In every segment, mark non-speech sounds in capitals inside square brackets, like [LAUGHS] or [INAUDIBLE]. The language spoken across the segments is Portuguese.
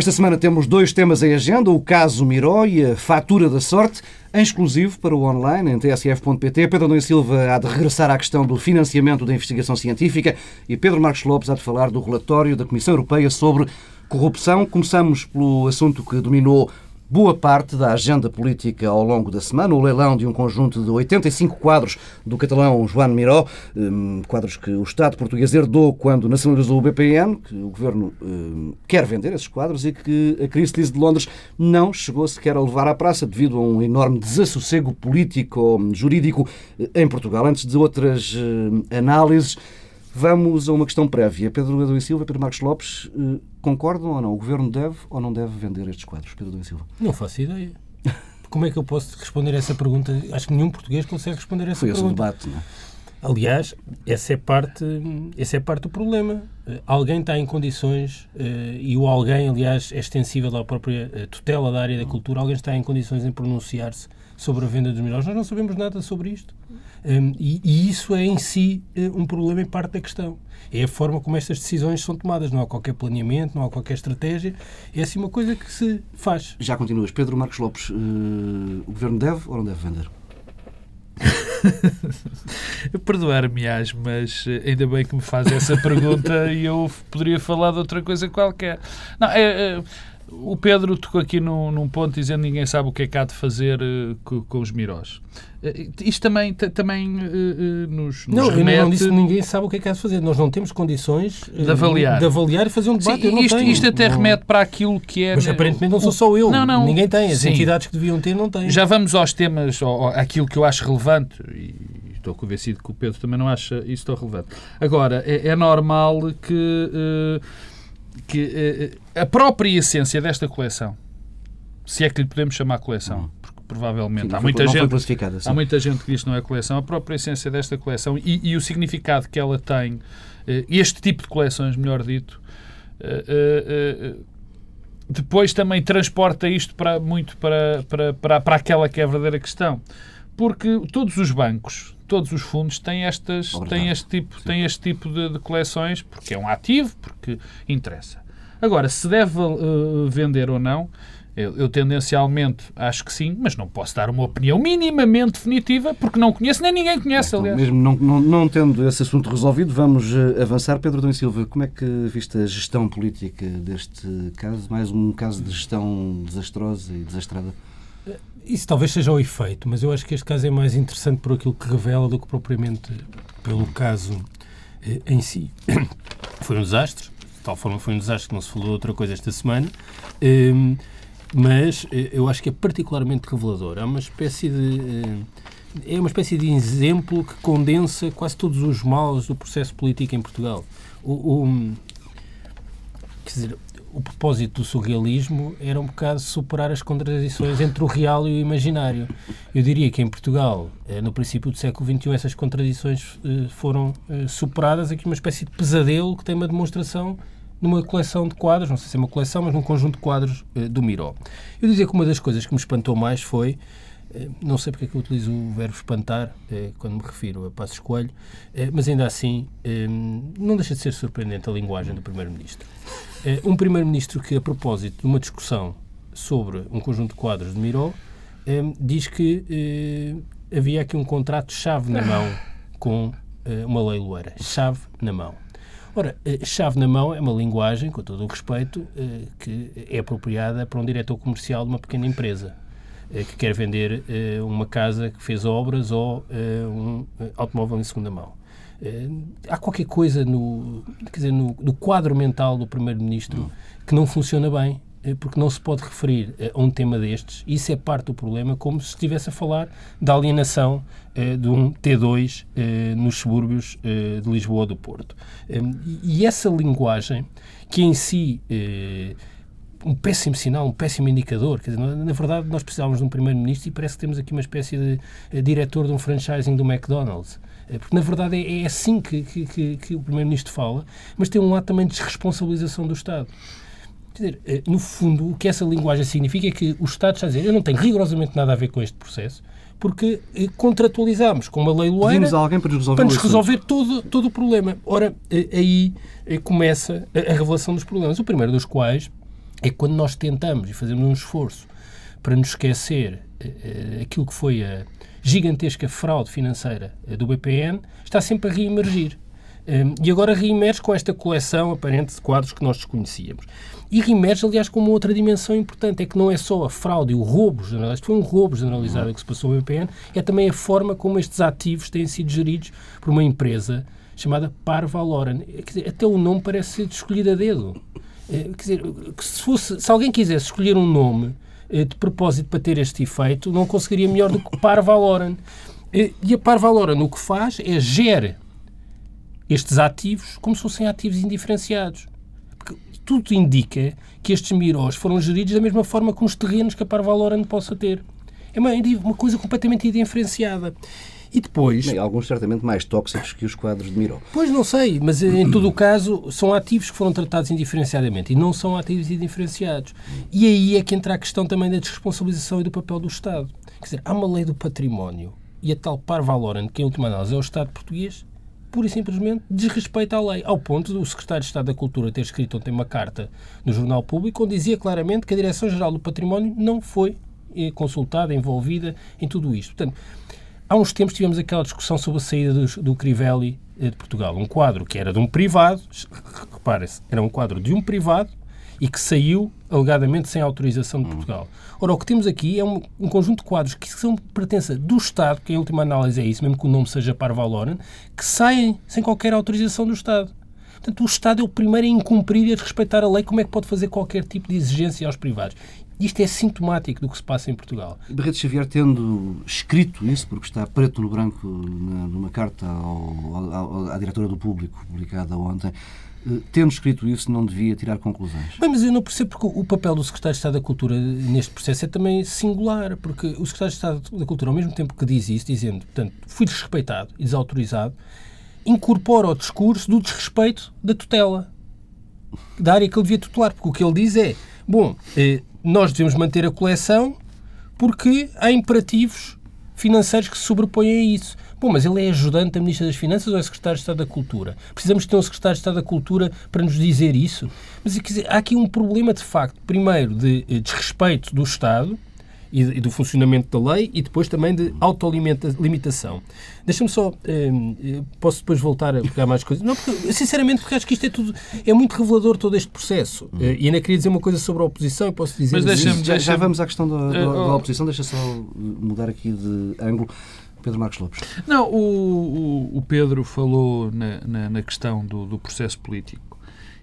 Esta semana temos dois temas em agenda: o caso Miró e a fatura da sorte, em exclusivo para o online em tsf.pt. Pedro Nunes Silva há de regressar à questão do financiamento da investigação científica e Pedro Marcos Lopes há de falar do relatório da Comissão Europeia sobre corrupção. Começamos pelo assunto que dominou boa parte da agenda política ao longo da semana, o leilão de um conjunto de 85 quadros do catalão Joan Miró, hum, quadros que o Estado português herdou quando nacionalizou o BPN, que o governo hum, quer vender esses quadros e que a crise de Londres não chegou sequer a levar à praça devido a um enorme desassossego político-jurídico eh, em Portugal. Antes de outras hum, análises, Vamos a uma questão prévia. Pedro Adão e Silva, Pedro Marcos Lopes, eh, concordam ou não? O Governo deve ou não deve vender estes quadros? Pedro Adão e Silva. Não faço ideia. Como é que eu posso responder a essa pergunta? Acho que nenhum português consegue responder a essa Foi pergunta. Foi esse o debate, não é? Aliás, essa é parte, essa é parte do problema. Eh, alguém está em condições, eh, e o alguém, aliás, é extensível à própria tutela da área da cultura, alguém está em condições em pronunciar-se sobre a venda dos melhores. Nós não sabemos nada sobre isto. Um, e, e, isso é em si eh, um problema em parte da questão. É a forma como estas decisões são tomadas. Não há qualquer planeamento, não há qualquer estratégia. É assim uma coisa que se faz. Já continuas. Pedro Marcos Lopes, uh, o Governo deve ou não deve vender? [LAUGHS] Perdoar-me-ás, mas eh, ainda bem que me faz essa pergunta [LAUGHS] e eu poderia falar de outra coisa qualquer. Não, é, é o Pedro tocou aqui num, num, ponto dizendo que ninguém sabe o que é que há de fazer uh, com, com, os Mirós. Uh, isto também, também uh, nos, nos não, remete... Eu não disse que ninguém sabe o que é que há de fazer. Nós não temos condições de avaliar, de avaliar e fazer um debate. Sim, isto, isto, até não... remete para aquilo que é... Mas aparentemente não sou só eu. Não, não. Ninguém tem. As Sim. entidades que deviam ter não têm. Já vamos aos temas, ao, aquilo que eu acho relevante e estou convencido que o Pedro também não acha isso tão relevante. Agora, é, é normal que que uh, a própria essência desta coleção, se é que lhe podemos chamar coleção, uhum. porque provavelmente Sim, há muita gente há muita gente que diz que não é coleção, a própria essência desta coleção e, e o significado que ela tem, uh, este tipo de coleções, melhor dito, depois também transporta isto para muito para, para, para, para aquela que é a verdadeira questão. Porque todos os bancos, todos os fundos têm, estas, têm este tipo, têm este tipo de, de, coleções porque é um ativo, porque interessa. Agora, se deve uh, vender ou não, eu, eu, tendencialmente acho que sim, mas não posso dar uma opinião minimamente definitiva porque não conheço, nem ninguém conhece, então, aliás. Mesmo não, não, não, tendo esse assunto resolvido, vamos uh, avançar. Pedro Dom Silva, como é que viste a gestão política deste caso? Mais um caso de gestão desastrosa e desastrada? Isso talvez seja o efeito, mas eu acho que este caso é mais interessante por aquilo que revela do que propriamente pelo caso eh, em si. [COUGHS] Foi um desastre, de tal forma foi um desastre que não se falou outra coisa esta semana, eh, mas eh, eu acho que é particularmente revelador. É uma espécie de. Eh, é uma espécie de exemplo que condensa quase todos os males do processo político em Portugal. O, o, quer dizer, o propósito do surrealismo era um bocado superar as contradições entre o real e o imaginário. Eu diria que em Portugal, eh, no princípio do século XXI, essas contradições eh, foram eh, superadas. Aqui uma espécie de pesadelo que tem uma demonstração numa coleção de quadros, não sei se é uma coleção, mas num conjunto de quadros do Miró. Eu dizia que uma das coisas que me espantou mais foi não sei porque é que eu utilizo o verbo espantar quando me refiro a Passos Coelho, mas ainda assim não deixa de ser surpreendente a linguagem do Primeiro-Ministro. Eh, um primeiro-ministro que, a propósito de uma discussão sobre um conjunto de quadros de Miró, eh, diz que eh, havia aqui um contrato-chave na mão com uma leiloeira. Chave na mão. Ora, chave na mão é uma linguagem, com todo o respeito, que é apropriada para um diretor comercial de uma pequena empresa que quer vender uma casa que fez obras ou um automóvel em segunda mão. Eh, há qualquer coisa no, quer dizer, no, no quadro mental do Primeiro-Ministro hum. que não funciona bem, eh, porque não se pode referir eh, a um tema destes, isso é parte do problema, como se estivesse a falar da alienação de um T2 nos subúrbios de Lisboa ou do Porto. E essa linguagem, que em si um péssimo sinal, um péssimo indicador. Quer dizer, na verdade, nós precisávamos de um primeiro-ministro e parece que temos aqui uma espécie de diretor de um franchising do McDonald's. É, porque, na verdade, é, é assim que, que, que o Primeiro-Ministro fala, mas tem um lado também de desresponsabilização do Estado. Quer dizer, é, no fundo, o que essa linguagem significa é que o Estado está a dizer eu não tenho rigorosamente nada a ver com este processo, porque contratualizamos com uma leiloeira alguém para, resolver, para nos resolver todo, todo o problema. Ora, aí começa a revelação dos problemas. O primeiro dos quais é quando nós tentamos e fazemos um esforço para nos esquecer uh, aquilo que foi a gigantesca fraude financeira do BPN, está sempre a reemergir. Um, e agora reemerge com esta coleção aparente de quadros que nós desconhecíamos. E reemerge, aliás, com uma outra dimensão importante, é que não é só a fraude e o roubo generalizado, foi um roubo generalizado que se passou no BPN, é também a forma como estes ativos têm sido geridos por uma empresa chamada Parvaloran. Até o nome parece ser escolhido a dedo. É, quer dizer, se, fosse, se alguém quisesse escolher um nome eh, de propósito para ter este efeito, não conseguiria melhor do que Parvaloran. E a Parvaloran o que faz é gere estes ativos como se fossem ativos indiferenciados. Porque tudo indica que estes mirós foram geridos da mesma forma que os terrenos que a Parvaloran possa ter. É uma, uma coisa completamente indiferenciada. E depois. Bem, alguns certamente mais tóxicos que os quadros de Miró. Pois não sei, mas em todo o caso são ativos que foram tratados indiferenciadamente e não são ativos indiferenciados. E aí é que entra a questão também da desresponsabilização e do papel do Estado. Quer dizer, há uma lei do património e a tal par valorem, que em última análise é o Estado português, pura e simplesmente desrespeita à lei, ao ponto do Secretário de Estado da Cultura ter escrito ontem uma carta no Jornal Público onde dizia claramente que a Direção-Geral do Património não foi eh, consultada, envolvida em tudo isto. Portanto, há uns tempos tivemos aquela discussão sobre a saída do, do Crivelli eh, de Portugal. Um quadro que era de um privado, repare-se, era um quadro de um privado e que saiu alegadamente sem autorização de Portugal. Ora, o que temos aqui é um, um conjunto de quadros que são pertença do Estado, que em última análise é isso, mesmo que o nome seja Parvaloren, que saem sem qualquer autorização do Estado. Portanto, o Estado é o primeiro a incumprir e a desrespeitar a lei. Como é que pode fazer qualquer tipo de exigência aos privados? Isto é sintomático do que se passa em Portugal. Barreto Xavier, tendo escrito isso, porque está preto no branco numa carta ao, ao, à diretora do Público, publicada ontem, eh, tendo escrito isso, não devia tirar conclusões. Bem, mas eu não percebo porque o papel do Secretário de Estado da Cultura neste processo é também singular, porque o Secretário de Estado da Cultura, ao mesmo tempo que diz isso, dizendo, portanto, fui desrespeitado e desautorizado, incorpora o discurso do desrespeito da tutela, da área que ele devia tutelar, porque o que ele diz é, bom, eh, nós devemos manter a coleção porque há imperativos financeiros que se sobrepõem a isso. Bom, mas ele é ajudante da Ministra das Finanças ou é Secretário de Estado da Cultura? Precisamos ter um Secretário de Estado da Cultura para nos dizer isso? Mas dizer, há aqui um problema, de facto, primeiro, de eh, desrespeito do Estado, e, do funcionamento da lei e depois também de autolimitação. Deixa-me só, eh, posso depois voltar a pegar mais coisas? Não, porque, sinceramente, porque acho que isto é tudo, é muito revelador todo este processo. Eh, e ainda queria dizer uma coisa sobre a oposição e posso dizer... Mas deixa-me... Já, já, vamos à questão da, da, da oposição, deixa só mudar aqui de ângulo. Pedro Marcos Lopes. Não, o, o, o Pedro falou na, na, na questão do, do, processo político.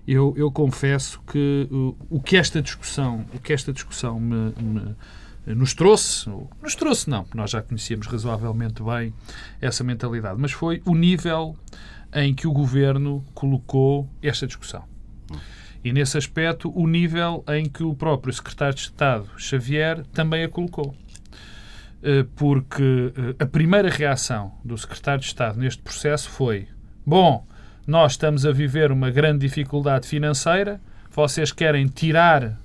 Eu, eu confesso que o, o, que esta discussão, o que esta discussão me, me, nos trouxe, nos trouxe não, nós já conhecíamos razoavelmente bem essa mentalidade, mas foi o nível em que o governo colocou esta discussão. E nesse aspecto, o nível em que o próprio secretário de Estado, Xavier, também a colocou. Eh, porque eh, a primeira reação do secretário de Estado neste processo foi: bom, nós estamos a viver uma grande dificuldade financeira, vocês querem tirar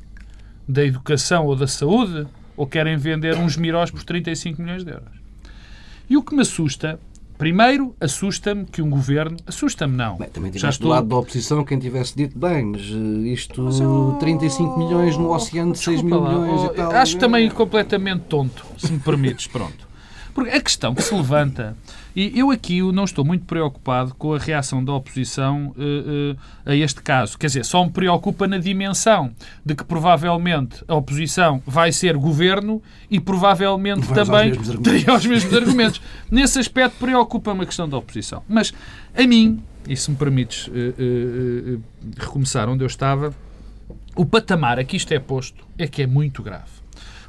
da educação ou da saúde ou querem vender uns mirós por 35 milhões de euros? E o que me assusta Primeiro, assusta-me que um governo. Assusta-me, não. Bem, também tivesse estou... do lado da oposição quem tivesse dito, bem, mas eh, isto, mas eu... 35 milhões no oceano de 6 mil milhões oh, e tal. Acho também completamente tonto, se me permites, pronto. Porque a questão que se levanta e eu aqui não estou muito preocupado com a reação da oposição uh, uh, a este caso. Quer dizer, só me preocupa na dimensão de que provavelmente a oposição vai ser governo e provavelmente também teria os mesmos argumentos. [LAUGHS] Nesse aspecto preocupa-me a questão da oposição. Mas a mim, e se me permites uh, recomeçar onde eu estava, o patamar a que isto é posto é que é muito grave.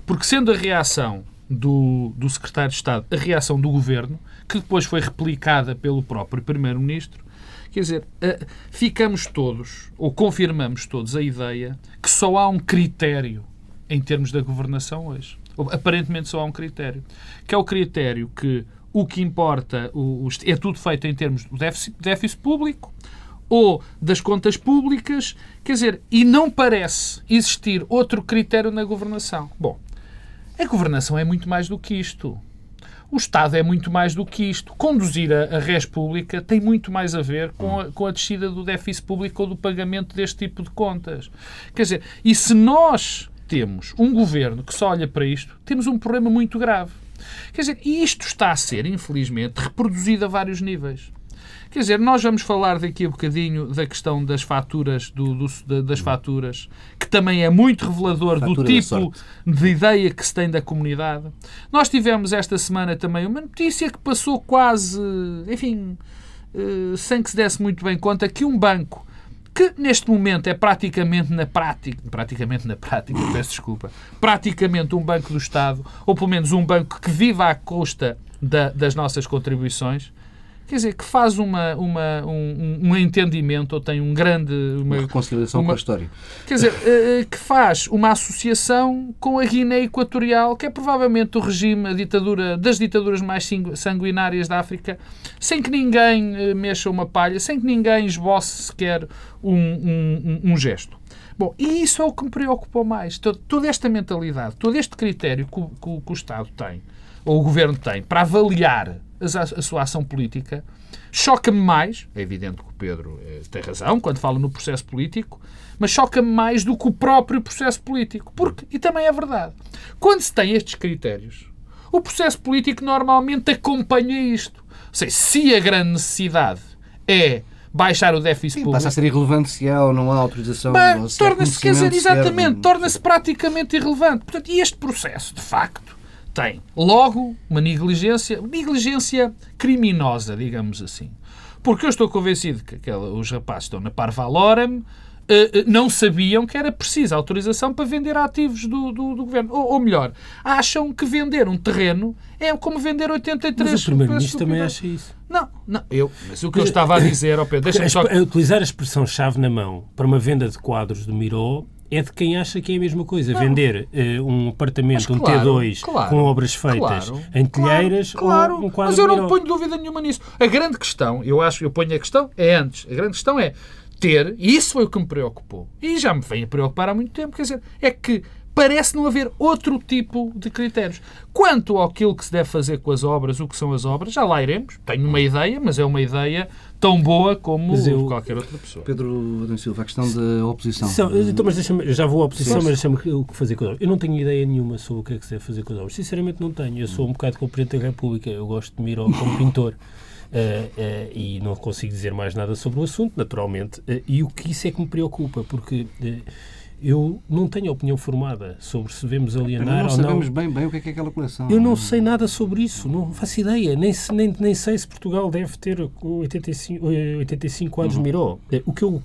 Porque sendo a reação do, do secretário de Estado, a reação do governo, que depois foi replicada pelo próprio primeiro-ministro, quer dizer, eh, ficamos todos, ou confirmamos todos a ideia que só há um critério em termos da governação hoje. Aparentemente só há um critério, que é o critério que o que importa o, é tudo feito em termos do déficit, déficit público ou das contas públicas, quer dizer, e não parece existir outro critério na governação. Bom, governação é muito mais do que isto. O Estado é muito mais do que isto. Conduzir a, a res pública tem muito mais a ver com a, com a descida do déficit público ou do pagamento deste tipo de contas. Quer dizer, e se nós temos um governo que só olha para isto, temos um problema muito grave. Quer dizer, isto está a ser, infelizmente, reproduzido a vários níveis. Quer dizer, nós vamos falar daqui a bocadinho da questão das faturas, do, do, das faturas, que também é muito revelador Fatura do tipo de ideia que se tem da comunidade. Nós tivemos esta semana também uma notícia que passou quase, enfim, eh, sem que se desse muito bem conta, que um banco que neste momento é praticamente na prática, praticamente na prática, [LAUGHS] peço desculpa, praticamente um banco do Estado, ou pelo menos um banco que vive à custa da, das nossas contribuições, quer dizer, que faz uma, uma, um, um entendimento ou tem um grande... Uma, uma reconciliação uma, com a história. Quer dizer, eh, eh, que faz uma associação com a Guiné Equatorial, que é provavelmente o regime, a ditadura, das ditaduras mais sanguinárias da África, sem que ninguém eh, mexa uma palha, sem que ninguém esboce sequer um, um, um gesto. Bom, e isso é o que me preocupou mais. Toda esta mentalidade, todo este critério que o, que o Estado tem, ou o Governo tem, para avaliar a sua ação política, choca-me mais, é evidente que o Pedro eh, tem razão quando fala no processo político, mas choca-me mais do que o próprio processo político. Porque, e também é verdade, quando se tem estes critérios, o processo político normalmente acompanha isto. Ou seja, se a grande necessidade é baixar o déficit Sim, público. Passa a ser irrelevante se há ou não há autorização. Torna-se, quer dizer, exatamente, torna-se praticamente irrelevante. Portanto, e este processo, de facto, tem logo uma negligência, negligência criminosa, digamos assim. Porque eu estou convencido que aquela, os rapazes estão na Parvalorem, eh, eh, não sabiam que era preciso autorização para vender ativos do, do, do governo. Ou, ou, melhor, acham que vender um terreno é como vender 83... Mas o Primeiro-Ministro também acha isso. Não, não, eu, mas o que eu estava a dizer, oh Pedro, deixa só... Utilizar a expressão chave na mão para uma venda de quadros do Miró é de quem acha que é a mesma coisa. Não. Vender uh, um apartamento, um T2 claro, com obras feitas claro, em telheiras claro, ou um quadro Mas eu não ponho dúvida nenhuma nisso. A grande questão, eu acho, eu ponho a questão, é antes. A grande questão é ter, e isso foi o que me preocupou, e já me vem a preocupar há muito tempo, quer dizer, é que parece não haver outro tipo de critérios. Quanto àquilo que se deve fazer com as obras, o que são as obras, já lá iremos. Tenho uma ideia, mas é uma ideia tão boa como eu, qualquer outra pessoa. Pedro Adão Silva, a questão da oposição. então, mas deixa já vou à oposição, mas deixa-me o que fazer com as obras. Eu não tenho ideia nenhuma sobre o que é que se deve fazer com as obras. Sinceramente não tenho. Eu sou um bocado como Presidente da República. Eu gosto de Miro como pintor. Uh, uh, e não consigo dizer mais nada sobre o assunto, naturalmente. Uh, e o que isso é que me preocupa, porque eu não tenho opinião formada sobre se devemos alienar ou não. Não sabemos bem, bem o que é, que é aquela coleção. Eu não sei nada sobre isso, não faço ideia. Nem, nem, nem sei se Portugal deve ter 85, 85 anos uhum. Miró. É, o que eu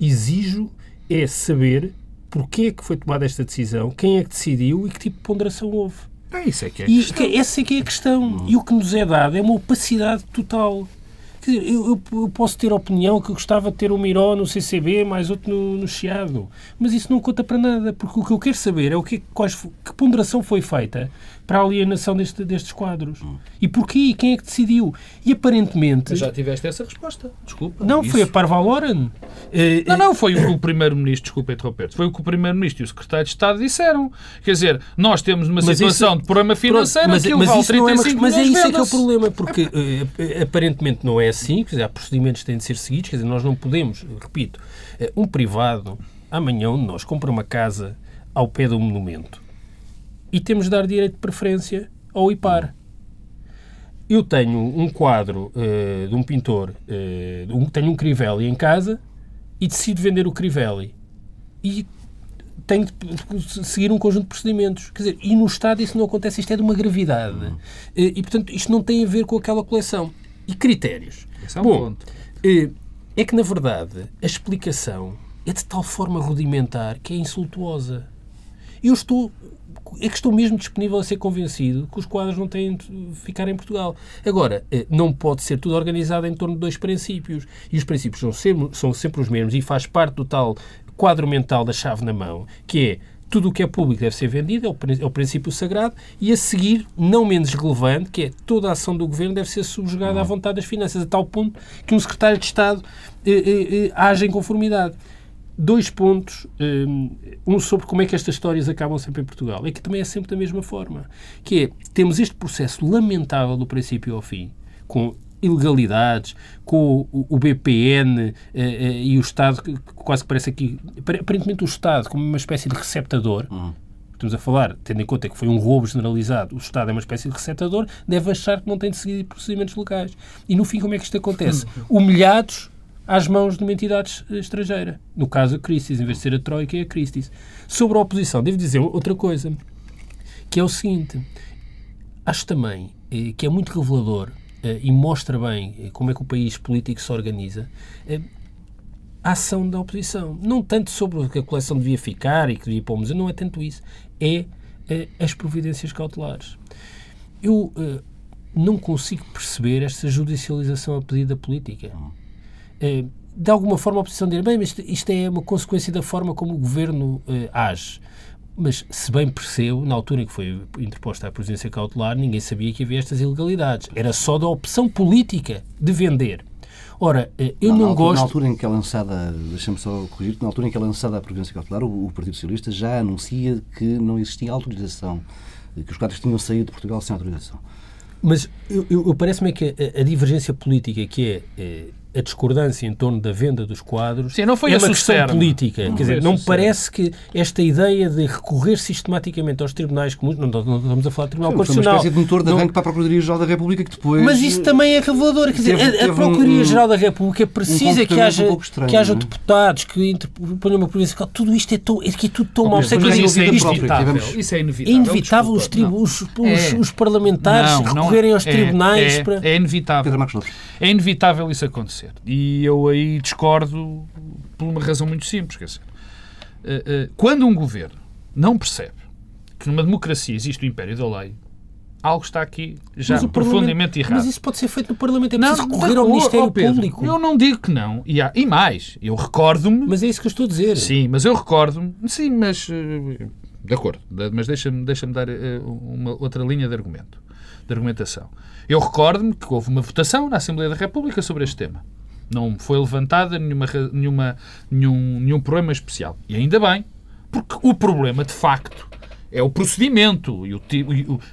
exijo é saber porquê é que foi tomada esta decisão, quem é que decidiu e que tipo de ponderação houve. É isso é que é a questão. E, essa é que é a questão. Uhum. E o que nos é dado é uma opacidade total. Quer dizer, eu, eu, posso ter a opinião que gostava de ter um Miró no CCB, mais outro no, no Chiado, mas isso não conta para nada, porque o que eu quero saber é o que, quais, que ponderação foi feita para a alienação deste, destes quadros. Hum. E porquê? Quem é que decidiu? E aparentemente... Mas já tiveste essa resposta. Desculpa. Não, isso. foi a Parvaloren. Eh, não, não, foi o que o [COUGHS] Primeiro-Ministro, desculpa interromper foi o que o Primeiro-Ministro e o Secretário de Estado disseram. Quer dizer, nós temos uma mas situação isso, de problema financeiro mas, que mas vale 35 é Mas é isso é que é o problema, porque uh, aparentemente não é assim, quer dizer, há procedimentos que têm de ser seguidos, quer dizer, nós não podemos, repito, uh, um privado, amanhã onde nós compra uma casa ao pé do monumento e temos de dar direito de preferência ao IPAR. Eu tenho um quadro uh, de um pintor, uh, um, tenho um Crivelli em casa e decido vender o Crivelli. E tenho de seguir um conjunto de procedimentos. Quer dizer, e no Estado isso não acontece, isto é de uma gravidade. Uhum. E, portanto, isto não tem a ver com aquela coleção. E critérios. Esse é um Bom, ponto. É que, na verdade, a explicação é de tal forma rudimentar que é insultuosa. Eu estou é que estou mesmo disponível a ser convencido que os quadros não têm de ficar em Portugal. Agora, eh, não pode ser tudo organizado em torno de dois princípios. E os princípios são sempre, são sempre os mesmos e faz parte do tal quadro mental da chave na mão, que é tudo o que é público deve ser vendido, é o, é princípio sagrado, e a seguir, não menos relevante, que é toda a ação do governo deve ser subjugada à vontade das finanças, a tal ponto que um secretário de Estado eh, eh, eh age em conformidade dois pontos. Um sobre como é que estas histórias acabam sempre em Portugal. É que também é sempre da mesma forma. Que é, temos este processo lamentável do princípio ao fim, com ilegalidades, com o, BPN e o Estado, que quase que parece aqui, aparentemente o Estado como uma espécie de receptador, uhum estamos a falar, tendo em conta que foi um roubo generalizado, o Estado é uma espécie de receptador, deve achar que não tem de seguir procedimentos legais. E no fim, como é que isto acontece? Humilhados às mãos de uma entidade estrangeira. No caso, a Christie's, em vez de ser a Troika, é a Christie's. Sobre a oposição, devo dizer outra coisa, que é o seguinte. Acho também eh, que é muito revelador eh, e mostra bem eh, como é que o país político se organiza a ação da oposição. Não tanto sobre o que a coleção devia ficar e que devia o museu, não é tanto isso. É, é as providências cautelares. Eu uh, não consigo perceber esta judicialização a pedido da política. Uh, de alguma forma a oposição diz, bem, mas isto é uma consequência da forma como o governo uh, age. Mas, se bem percebo, na altura em que foi interposta a presidência cautelar, ninguém sabia que havia estas ilegalidades. Era só da opção política de vender. Ora, eh, eu não, não gosto... Na altura em que é lançada, deixa-me só corrigir na altura em que é lançada a providência cautelar, o, o Partido Socialista já anuncia que não existia autorização, que os quadros tinham saído de Portugal sem autorização. Mas eu, eu parece-me que a, a, divergência política que é, é a discordância em torno da venda dos quadros Sim, não foi é uma questão política. Não Quer dizer, não parece que esta ideia de recorrer sistematicamente aos tribunais comuns, não, não estamos a falar de Tribunal Sim, Constitucional. Foi uma espécie de motor de arranque não... para a Procuradoria-Geral da República que depois... Mas isso também é revelador. Quer dizer, teve, teve a Procuradoria-Geral um, da República precisa um que haja, um estranho, que haja deputados que ponham uma província. Tudo isto é, tão, é que é tudo tão mau. Mas isso é inevitável. Isso é inevitável. É inevitável os, os, os, os, parlamentares recorrerem aos é, tribunais é, para... É inevitável. É inevitável isso acontecer. E eu aí discordo por uma razão muito simples. Quer dizer, eh, eh, quando um governo não percebe que numa democracia existe o império da lei, algo está aqui já profundamente errado. Mas isso pode ser feito no Parlamento. É preciso não, recorrer ao Ministério oh, Pedro, Público. Eu não digo que não. E, há, e mais, eu recordo-me... Mas é isso que eu estou a dizer. Sim, mas eu recordo-me... Sim, mas... Eh, de acordo. Mas deixa-me deixa dar uma outra linha de argumento, de argumentação. Eu recordo-me que houve uma votação na Assembleia da República sobre este tema. Não foi levantada nenhuma, nenhuma, nenhum, nenhum problema especial. E ainda bem, porque o problema, de facto, é o procedimento. E o,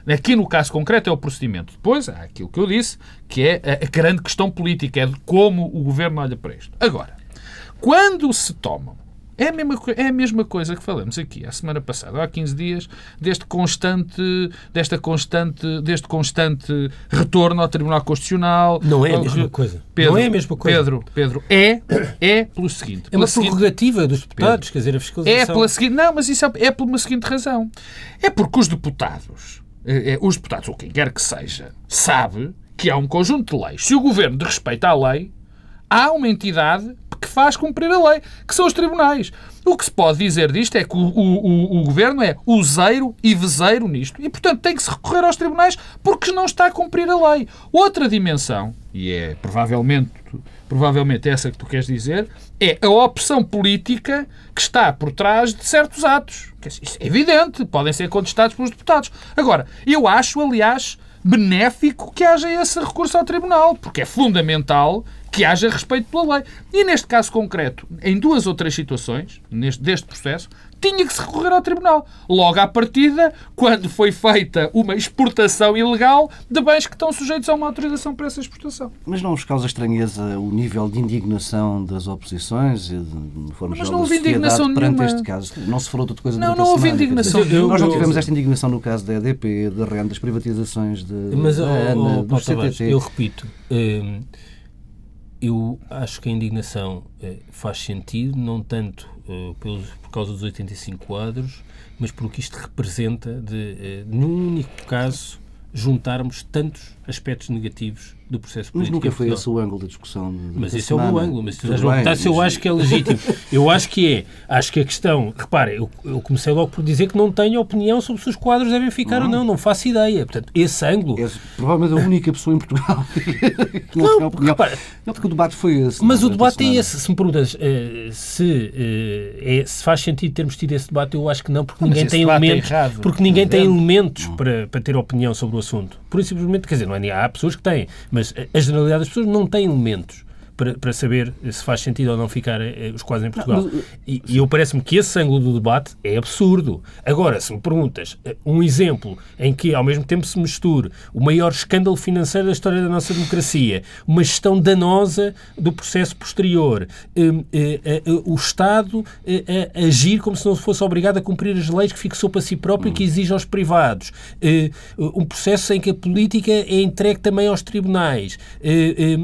e aqui, no caso concreto, é o procedimento. Depois, há aquilo que eu disse, que é a, a grande questão política, é de como o governo olha para isto. Agora, quando se tomam é a, mesma, é a mesma coisa que falamos aqui a semana passada, há 15 dias, deste constante, desta constante, deste constante retorno ao Tribunal Constitucional. Não é a mesma coisa. Pedro, não é a mesma coisa. Pedro, Pedro, é, é pelo seguinte. É uma prerrogativa dos deputados, Pedro, quer dizer, a fiscalização. É pela seguinte, não, mas isso é, é por uma seguinte razão. É porque os deputados, é, é, os deputados, ou quem quer que seja, sabe que há um conjunto de leis. Se o governo desrespeita a lei, há uma entidade que faz cumprir a lei, que são os tribunais. O que se pode dizer disto é que o, o, o, governo é useiro e vezeiro nisto e, portanto, tem que se recorrer aos tribunais porque não está a cumprir a lei. Outra dimensão, e é provavelmente, provavelmente essa que tu queres dizer, é a opção política que está por trás de certos atos. Isso é evidente, podem ser contestados pelos deputados. Agora, eu acho, aliás, benéfico que haja esse recurso ao Tribunal, porque é fundamental que haja respeito pela lei. E neste caso concreto, em duas ou três situações, neste, deste processo, tinha que se recorrer ao Tribunal. Logo à partida, quando foi feita uma exportação ilegal de bens que estão sujeitos a uma autorização para essa exportação. Mas não vos causa estranheza o nível de indignação das oposições e de forma Mas não houve indignação perante nenhuma. este caso? Não se falou de outra coisa Não, não houve indignação nenhuma. Nós não tivemos esta indignação no caso da EDP, da renda, das privatizações de, Mas, da ANA, oh, do CTT. Eu repito... Hum, eu acho que a indignação eh, faz sentido, não tanto eh, pelos, por causa dos 85 quadros, mas por o que isto representa de, eh, num único caso, juntarmos tantos aspectos negativos do processo político. Mas nunca foi esse o ângulo da discussão. De, mas esse é o meu ângulo. Mas se mas... eu acho que é [LAUGHS] legítimo. Eu acho que é. Acho que a questão. Repare, eu, eu comecei logo por dizer que não tenho opinião sobre se os quadros devem ficar não. ou não. Não faço ideia. Portanto, esse ângulo. És provavelmente a única pessoa em Portugal [LAUGHS] que não, não tem opinião. Repare, não, porque o debate foi esse. Mas o debate é esse. Se me perguntas uh, se, uh, é, se faz sentido termos tido esse debate, eu acho que não, porque não, ninguém tem é elementos. É porque ninguém tem elementos para, para ter opinião sobre o assunto. Por isso, simplesmente, quer dizer, não é, há pessoas que têm mas a generalidade das pessoas não tem elementos para, para saber se faz sentido ou não ficar eh, os quadros em Portugal. Não, mas... E, e eu parece-me que esse ângulo do debate é absurdo. Agora, se me perguntas eh, um exemplo em que ao mesmo tempo se misture o maior escândalo financeiro da história da nossa democracia, uma gestão danosa do processo posterior, o Estado a agir como se não fosse obrigado a cumprir as leis que fixou para si próprio e que exige aos privados, um processo em que a política é entregue também aos tribunais,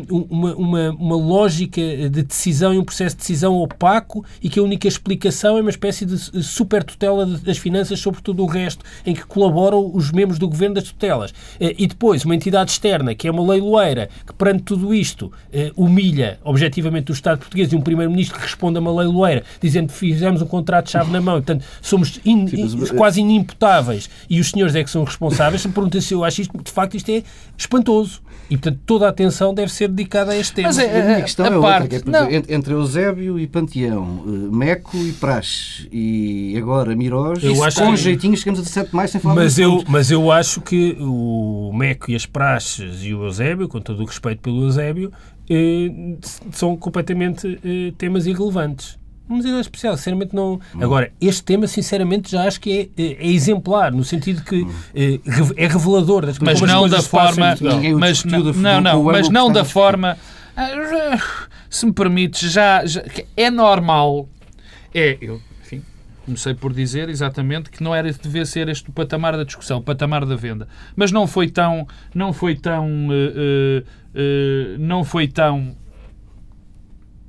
uma, uma, uma lógica de decisão e um processo de decisão opaco e que a única explicação é uma espécie de super tutela das finanças sobre tudo o resto, em que colaboram os membros do governo das tutelas. Eh, e depois, uma entidade externa, que é uma leiloeira, que perante tudo isto eh, humilha objetivamente o Estado português e um primeiro-ministro que responde a uma leiloeira dizendo que fizemos um contrato-chave na mão, portanto, somos in, in, quase inimputáveis e os senhores é que são responsáveis. Pergunta se eu acho isto, de facto, isto é espantoso. E, portanto, toda a atenção deve ser dedicada a este tema. Mas é, a minha questão a é parte, outra, que é, entre Eusébio e Panteão, eh, Meco e Praxe e agora Mirós, eu acho com que... jeitinho chegamos a 17 mais sem falar mas eu Mas eu acho que o Meco e as Praxes e o Eusébio, com todo o respeito pelo Eusébio, eh, são completamente eh, temas irrelevantes. Mas é especial, sinceramente não. Hum. Agora, este tema, sinceramente, já acho que é, é, é exemplar, no sentido que é, é revelador das Mas não da forma. Mas não, não, não, mas não da forma. Ah, se me permites, já, já é normal. É, eu, enfim, comecei por dizer exatamente que não era devia ser este o patamar da discussão, o patamar da venda. Mas não foi tão, não foi tão, uh, uh, uh, não foi tão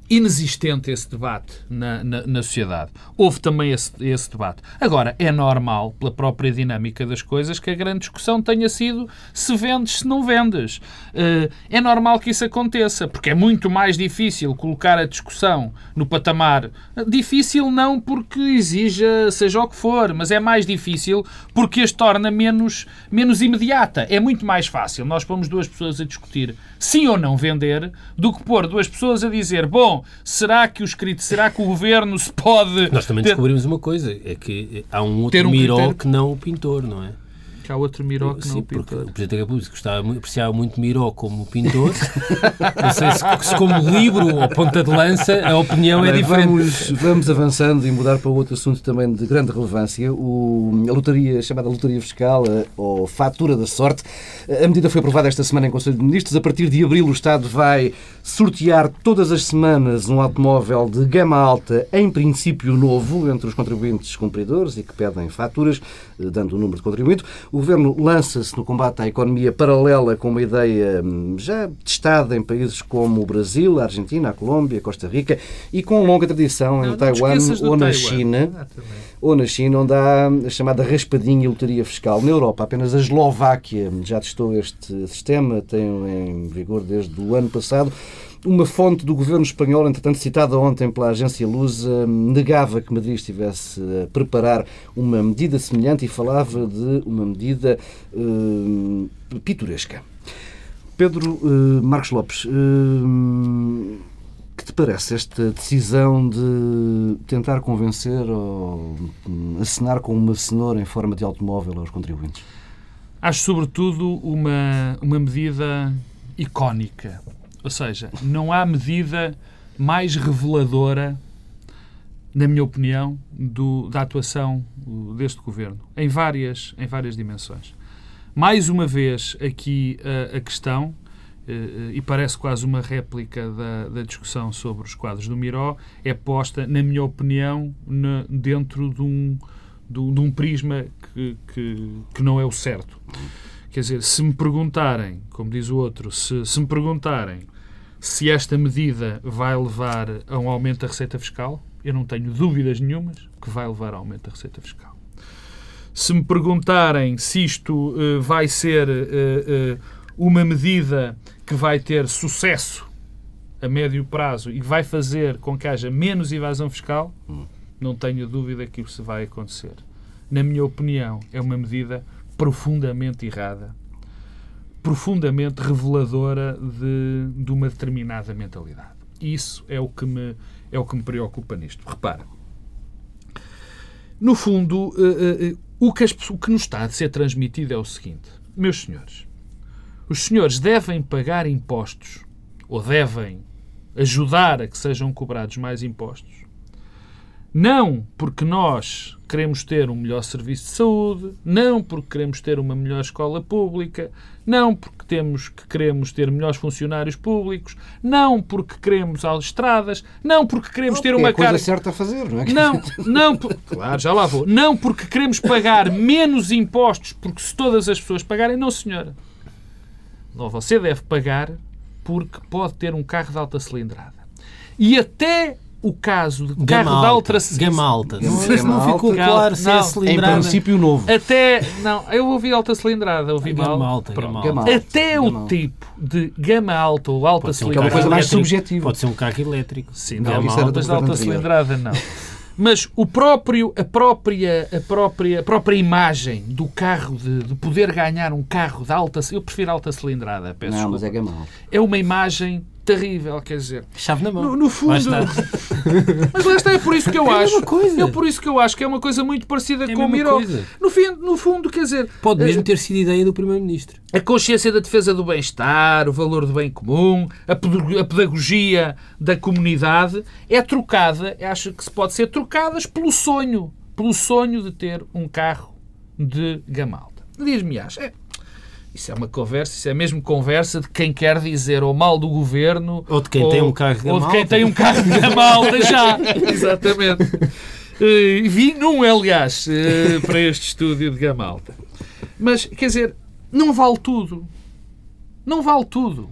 inexistente esse debate na, na, na, sociedade. Houve também esse, esse debate. Agora, é normal, pela própria dinâmica das coisas, que a grande discussão tenha sido se vendes, se não vendes. Uh, é normal que isso aconteça, porque é muito mais difícil colocar a discussão no patamar. Difícil não porque exija seja o que for, mas é mais difícil porque as torna menos, menos imediata. É muito mais fácil nós pomos duas pessoas a discutir sim ou não vender do que pôr duas pessoas a dizer bom, será que o escrito, será que o governo se pode. Nós também ter... descobrimos uma coisa: é que há um outro um Miró critério... que não o pintor, não é? Que há outro Miró que Sim, não o pintor. O Presidente da República gostava, apreciava muito Miró como pintor. [LAUGHS] não sei se, se, como livro ou ponta de lança a opinião é diferente. Vamos, vamos avançando e mudar para outro assunto também de grande relevância. O, a lotaria, chamada lotaria fiscal ou fatura da sorte. A medida foi aprovada esta semana em Conselho de Ministros. A partir de abril o Estado vai sortear todas as semanas um automóvel de gama alta, em princípio novo, entre os contribuintes cumpridores e que pedem faturas, dando o número de contribuinte. O Governo lança-se no combate à economia paralela com uma ideia hum, já testada em países como o Brasil, a Argentina, a Colômbia, a Costa Rica e com longa tradição em não, Taiwan ou na Taiwan. China. Ou na China, onde há a chamada raspadinha e loteria fiscal. Na Europa, apenas a Eslováquia já testou este sistema, tem em vigor desde o ano passado. Uma fonte do governo espanhol, entretanto citada ontem pela agência Lusa, negava que Madrid estivesse a preparar uma medida semelhante e falava de uma medida uh, pitoresca. Pedro uh, Marcos Lopes, uh, que te parece esta decisão de tentar convencer ou assinar com uma cenoura em forma de automóvel aos contribuintes? Acho, sobretudo, uma, uma medida icónica ou seja, não há medida mais reveladora, na minha opinião, do, da atuação deste governo, em várias, em várias dimensões. Mais uma vez, aqui a, a questão, eh, e parece quase uma réplica da, da, discussão sobre os quadros do Miró, é posta, na minha opinião, na, dentro de um, de um prisma que, que, que não é o certo. Quer dizer, se me perguntarem, como diz o outro, se, se me perguntarem se esta medida vai levar a um aumento da receita fiscal, eu não tenho dúvidas nenhumas que vai levar a aumento da receita fiscal. Se me perguntarem se isto uh, vai ser uh, uh, uma medida que vai ter sucesso a médio prazo e que vai fazer com que haja menos evasão fiscal, não tenho dúvida que isso vai acontecer. Na minha opinião, é uma medida profundamente errada profundamente reveladora de, de uma determinada mentalidade. Isso é o que me, é o que me preocupa nisto. Repara, no fundo, uh, uh, o, que as, o que nos está a ser transmitido é o seguinte: meus senhores, os senhores devem pagar impostos ou devem ajudar a que sejam cobrados mais impostos, não porque nós queremos ter um melhor serviço de saúde, não porque queremos ter uma melhor escola pública, não porque temos que queremos ter melhores funcionários públicos, não porque queremos as estradas, não porque queremos Não, ter uma é coisa certa a fazer, não é? Não, [LAUGHS] não, por- claro, já lá vou. Não porque queremos pagar menos impostos, porque se todas as pessoas pagarem, não, senhora. Não, você deve pagar porque pode ter um carro de alta cilindrada. E até o caso de Gama carro de alta. alta Gama alta. Gama- Não, gama não ficou alta. claro se é Não. Em cilindrada. princípio novo. até não, eu ouvi alta cilindrada, ouvi Gama mal. alta, gama alta. alta. Até Gama o alta. tipo de gama alta ou alta Pode ser um é uma cilindrada. coisa mais subjetiva. Pode ser um carro elétrico. Sim, Não, gama de governo alta anterior. cilindrada, não. Mas o próprio, a, própria, a, própria, a própria imagem do carro, de, de poder ganhar um carro de alta... Eu prefiro alta cilindrada, peço Não, mas desculpa. é gama alta. É uma imagem terrível, quer dizer... Chave na mão. No, no fundo... [LAUGHS] Mas lá está, é por isso que eu É acho. É por isso que eu acho que é uma coisa muito parecida É com o coisa. No, fim, no fundo, quer dizer... Pode eh, mesmo ter sido ideia do Primeiro-Ministro. a consciência da defesa do bem-estar, o valor do bem comum, a pedag- a pedagogia da comunidade é trocada, acho que se pode ser trocadas pelo sonho, pelo sonho de ter um carro de gama alta. Diz-me, acha, é, isso é uma conversa, isso é mesmo conversa de quem quer dizer ou mal do governo Ou de quem tem um carro de ou de quem tem um carro de gama alta já. [LAUGHS] Exatamente. Vi num, aliás, eh, para este estúdio de gama alta. Mas, quer dizer, não vale tudo. Não vale tudo.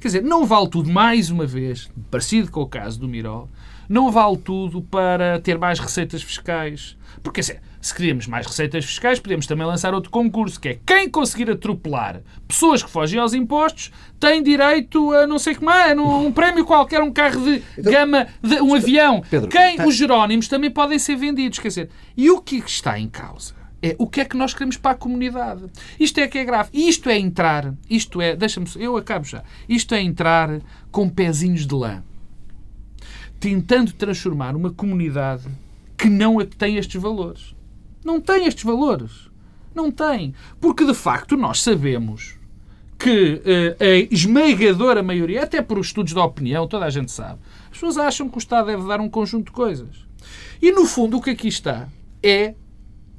Quer dizer, não vale tudo, mais uma vez, parecido com o caso do Miró, não vale tudo para ter mais receitas fiscais. Porque, assim, se queríamos mais receitas fiscais, podemos também lançar outro concurso, que é quem conseguir atropelar pessoas que fogem aos impostos tem direito a não sei como é, um prémio qualquer, um carro de gama, de, um avião. Pedro, quem, tá- os Jerónimos também podem ser vendidos. Quer dizer, e o que está em causa? É o que é que nós queremos para a comunidade. Isto é que é grave. Isto é entrar, isto é, deixa-me, eu acabo já. Isto é entrar com pezinhos de lã, tentando transformar uma comunidade que não tem estes valores. Não tem estes valores. Não tem. Porque, de facto, nós sabemos que eh, a esmagadora maioria, até por estudos de opinião, toda a gente sabe, as pessoas acham que o Estado deve dar um conjunto de coisas. E, no fundo, o que aqui está é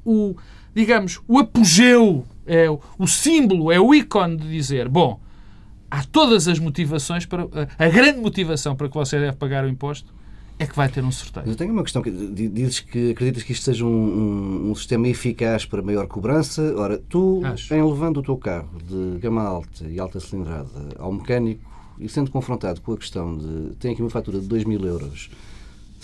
o, digamos, o apogeu, é o, o símbolo, é o ícone de dizer, bom, há todas as motivações para a grande motivação para que você deve pagar o imposto é que vai ter um sorteio. Eu tenho uma questão. que di- Dizes que acreditas que isto seja um, um- um sistema eficaz para maior cobrança. Ora, tu, Acho. em levando o teu carro de gama alta e alta cilindrada ao mecânico e sendo confrontado com a questão de tem aqui uma fatura de 2 mil euros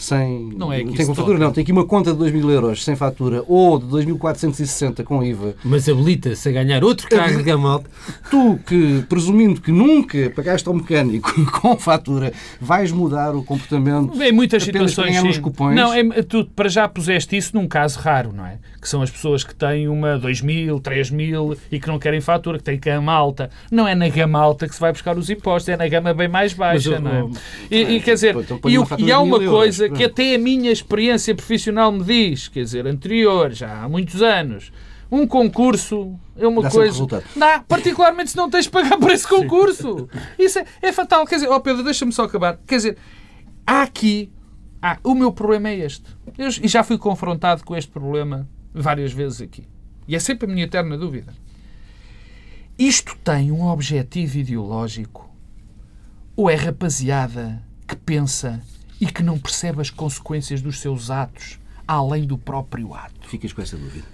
sem. Não é tem isso uma fatura, toca. não, tem aqui uma conta de 2 mil euros sem fatura ou de 2.460 com IVA. Mas habilita-se a ganhar outro carro de gama alta. Tu, que presumindo que nunca pagaste ao mecânico [LAUGHS] com fatura, vais mudar o comportamento. Em muitas situações, sim. cupons. Não, é, tu para já puseste isso num caso raro, não é? Que são as pessoas que têm uma 2 mil, 3 mil e que não querem fatura, que têm gama alta. Não é na gama alta que se vai buscar os impostos, é na gama bem mais baixa, Mas, não é? oh, E, e, quer dizer, então e, e há uma euros, coisa pronto. que até a minha experiência profissional me diz, quer dizer, anterior, já há muitos anos, um concurso é uma Dá coisa. Dá, particularmente se não tens de pagar por esse concurso. [LAUGHS] Isso é, é fatal. Quer dizer, ó Pedro, deixa-me só acabar. Quer dizer, há aqui. há- o meu problema é este. Eu, e já fui confrontado com este problema várias vezes aqui. E é sempre a minha eterna dúvida. Isto tem um objetivo ideológico? Ou é rapaziada que pensa e que não percebe as consequências dos seus atos além do próprio ato? Ficas com essa dúvida.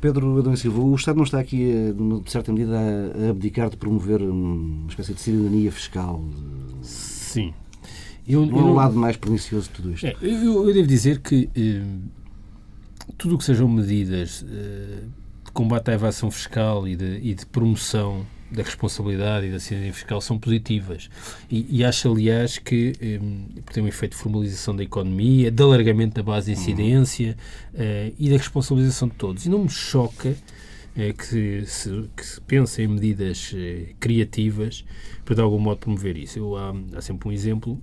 Pedro Adão e Silva, o Estado não está aqui, eh, de certa medida, a abdicar de promover uma espécie de cidadania fiscal? Sim. Eu, Não é eu o lado mais pernicioso de tudo isto? É, eu, eu devo dizer que eh, tudo o que sejam medidas eh, de combate à evasão fiscal e de, e de promoção da responsabilidade e da cidadania fiscal são positivas. E, e acho, aliás, que eh, tem um efeito de formalização da economia, de alargamento da base de incidência eh, e da responsabilização de todos. E não me choca eh, que, se, que se pense em medidas eh, criativas para de algum modo promover isso. Eu, há, há sempre um exemplo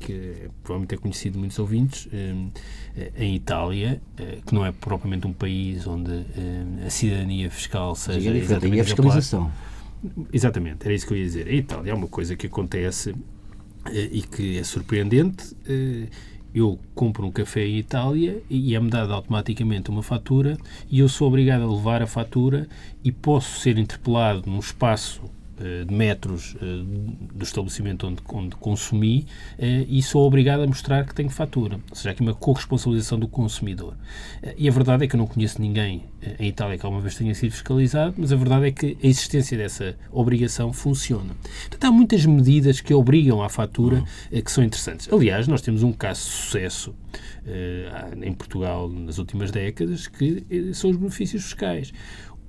que provavelmente é conhecido de muitos ouvintes, eh, eh, em Itália, que não é propriamente um país onde a cidadania fiscal Sim, seja é diferente, exatamente é exemplar. fiscalização. Exatamente, era isso que eu ia dizer. A Itália é uma coisa que acontece e que é surpreendente. Eu compro um café em Itália e é-me dada automaticamente uma fatura e eu sou obrigado a levar a fatura e posso ser interpelado num espaço de metros eh, do estabelecimento onde, onde consumi eh, e sou obrigado a mostrar que tenho fatura. Ou seja, aqui uma corresponsabilização do consumidor. E a verdade é que eu não conheço ninguém em Itália que alguma vez tenha sido fiscalizado, mas a verdade é que a existência dessa obrigação funciona. Portanto, há muitas medidas que obrigam à fatura que são interessantes. Aliás, nós temos um caso de sucesso em Portugal nas últimas décadas que são os benefícios fiscais.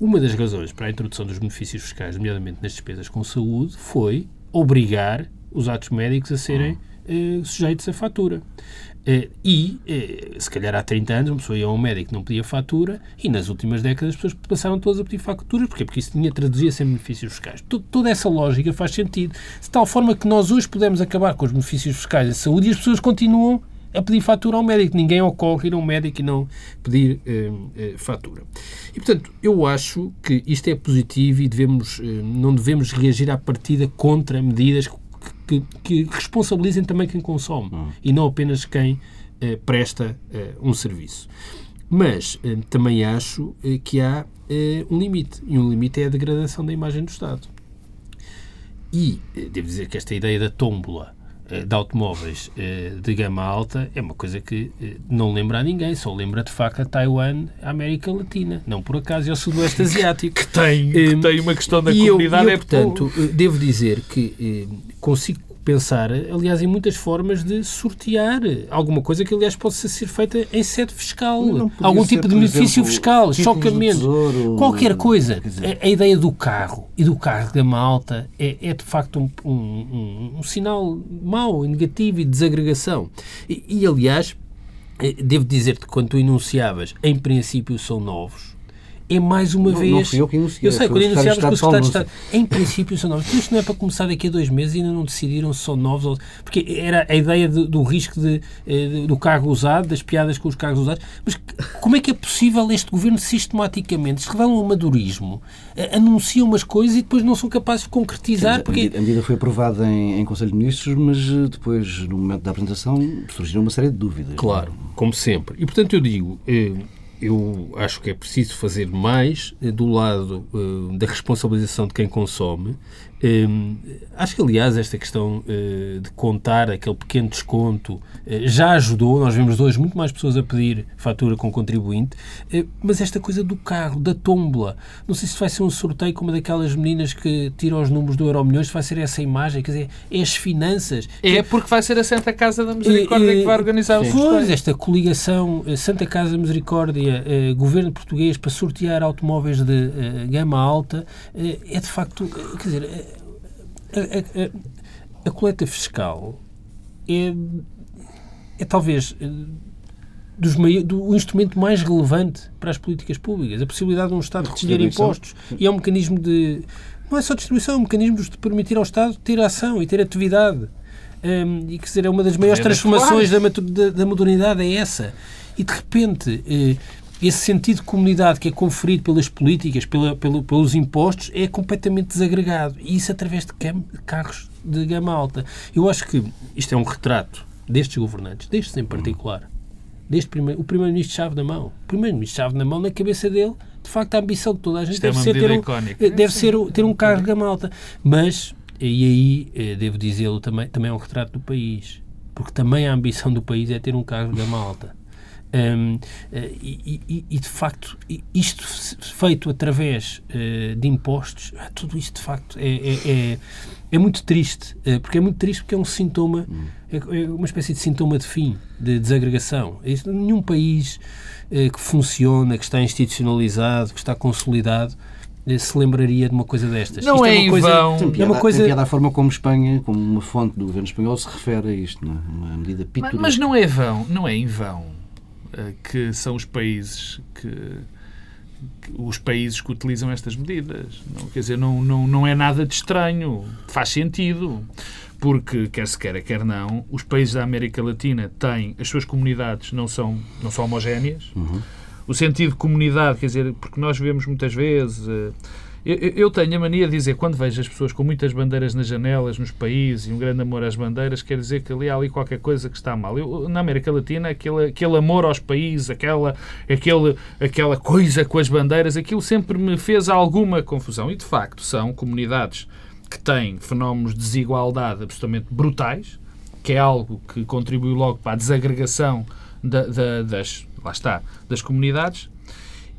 Uma das razões para a introdução dos benefícios fiscais, nomeadamente nas despesas com saúde, foi obrigar os atos médicos a serem eh, sujeitos à fatura. Eh, e, eh, se calhar há 30 anos, uma pessoa ia a um médico que não pedia fatura, e nas últimas décadas as pessoas passaram todas a pedir faturas. Porquê? Porque isso tinha traduzia-se em benefícios fiscais. toda essa lógica faz sentido. De tal forma que nós hoje podemos acabar com os benefícios fiscais da saúde e as pessoas continuam a pedir fatura ao médico. Ninguém ocorre ir a um médico e não pedir eh, eh, fatura. E, portanto, eu acho que isto é positivo e devemos, eh, não devemos reagir à partida contra medidas que, que, que responsabilizem também quem consome hum. e não apenas quem eh, presta um serviço. Mas também acho que há um limite. E um limite é a degradação da imagem do Estado. E devo dizer que esta ideia da tómbola de automóveis eh, de gama alta é uma coisa que eh, não lembra a ninguém, só lembra de facto a Taiwan, a América Latina, não por acaso é o Sudoeste [LAUGHS] Asiático. que, tem, que tem uma questão da e comunidade. Eu, eu, é portanto, devo dizer que consigo pensar, aliás, em muitas formas de sortear alguma coisa que, aliás, possa ser feita em sede fiscal. Algum tipo de benefício exemplo, fiscal, chocamento. Tesouro, qualquer coisa. Dizer... A, a, ideia do carro e do carro da malta é, é de facto um, um, um, um, sinal mau, negativo e de desagregação. E, e aliás, eh, devo dizer-te que quando tu enunciavas, em princípio são novos, é mais uma não, vez. Não fui eu que enunciei. Eu sei, quando enunciavas com o Secretário de Estado. Em princípio são novos. Isto não é para começar daqui a dois meses e ainda não decidiram se são novos ou. Porque era a ideia de, do risco de, eh, de, do carro usado, das piadas com os carros usados. Mas como é que é possível este governo sistematicamente, se revelam um madurismo, eh, anunciam umas coisas e depois não são capazes de concretizar? Sim, porque... A medida foi aprovada em, em Conselho de Ministros, mas eh, depois, no momento da apresentação, surgiram uma série de dúvidas. Claro, como sempre. E portanto eu digo eu acho que é preciso fazer mais eh, do lado uh, da responsabilização de quem consome Hum, acho que, aliás, esta questão uh, de contar aquele pequeno desconto uh, já ajudou. Nós vemos hoje muito mais pessoas a pedir fatura com contribuinte, uh, mas esta coisa do carro, da tómbola, não sei se vai ser um sorteio como daquelas meninas que tiram os números do Euro Milhões, vai ser essa imagem, quer dizer, é as finanças. É porque vai ser a Santa Casa da Misericórdia que vai organizar o. Pois, esta coligação Santa Casa da Misericórdia, Governo Português para sortear automóveis de gama alta, é de facto, quer dizer a, a, a, coleta fiscal é, é talvez eh, dos do instrumento mais relevante para as políticas públicas. A possibilidade de um Estado recolher impostos. E é um mecanismo de. Não é só distribuição, é um mecanismo de permitir ao Estado ter ação e ter atividade. Um, e quer dizer, é uma das maiores transformações da, da, da modernidade, é essa. E de repente. Eh, esse sentido de comunidade que é conferido pelas políticas, pela, pelo, pelos impostos, é completamente desagregado. E isso através de carros de gama alta. Eu acho que isto é um retrato destes governantes, destes em particular. Deste primeiro, o primeiro-ministro chave na mão. O primeiro-ministro chave na mão, na cabeça dele, de facto, a ambição de toda a gente isto é deve é ser ter um, deve ser ter um carro de gama alta. Mas, e aí, eh, devo dizê-lo também, também é um retrato do país. Porque também a ambição do país é ter um carro de gama alta. Um, eh, e, e, e, de facto, isto feito através uh, de impostos, ah, tudo isto de facto é, é, é, é muito triste, uh, porque é muito triste porque é um sintoma, hum. é, é, uma espécie de sintoma de fim, de desagregação. Isso, nenhum país uh, que funciona, que está institucionalizado, que está consolidado, se lembraria de uma coisa destas. Não isto é, é uma coisa, vão. Tem piada, é uma coisa... tem piada a forma como Espanha, como uma fonte do governo espanhol, se refere a isto, não é? uma medida pitoresca. Mas, mas não é vão, não é em vão eh, que são os países que, os países que utilizam estas medidas. Não, quer dizer, não, não, não é nada de estranho. Faz sentido. Porque, quer se queira, quer não, os países da América Latina têm, as suas comunidades não são, não são homogéneas. Uhum. O sentido de comunidade, quer dizer, porque nós vemos muitas vezes, uh, Eu, tenho a mania de dizer, quando vejo as pessoas com muitas bandeiras nas janelas, nos países, e um grande amor às bandeiras, quer dizer que ali há ali qualquer coisa que está mal. Eu, na América Latina, aquele, aquele amor aos países, aquela, aquele, aquela coisa com as bandeiras, aquilo sempre me fez alguma confusão. E, de facto, são comunidades que têm fenómenos de desigualdade absolutamente brutais, que é algo que contribui logo para a desagregação da, da, das, lá está, das comunidades,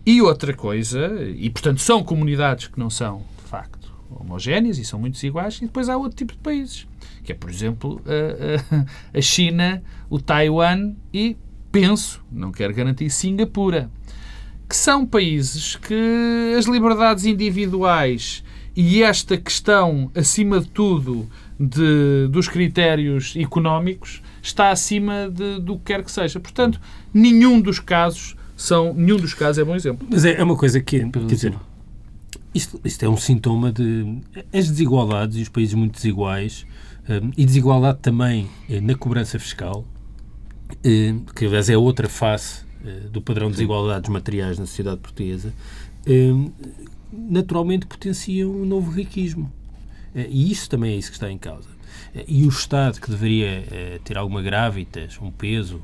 e outra coisa, e portanto são comunidades que não são, de facto, homogéneas e são muito desiguais, e depois há outro tipo de países, que é, por exemplo, a, a, China, o Taiwan e, penso, não quero garantir, Singapura, que são países que as liberdades individuais e esta questão, acima de tudo, de, dos critérios económicos, está acima de, do que quer que seja. Portanto, nenhum dos casos são nenhum dos casos é bom exemplo. Mas é, é uma coisa que, quer dizer, isto, isto, é um sintoma de as desigualdades e os países muito desiguais um, e desigualdade também eh, na cobrança fiscal, eh, que aliás é outra face eh, do padrão de desigualdades materiais na sociedade portuguesa, naturalmente potenciam um novo riquismo. E isso também é isso que está em causa. E o Estado, que deveria ter alguma gravitas, um peso,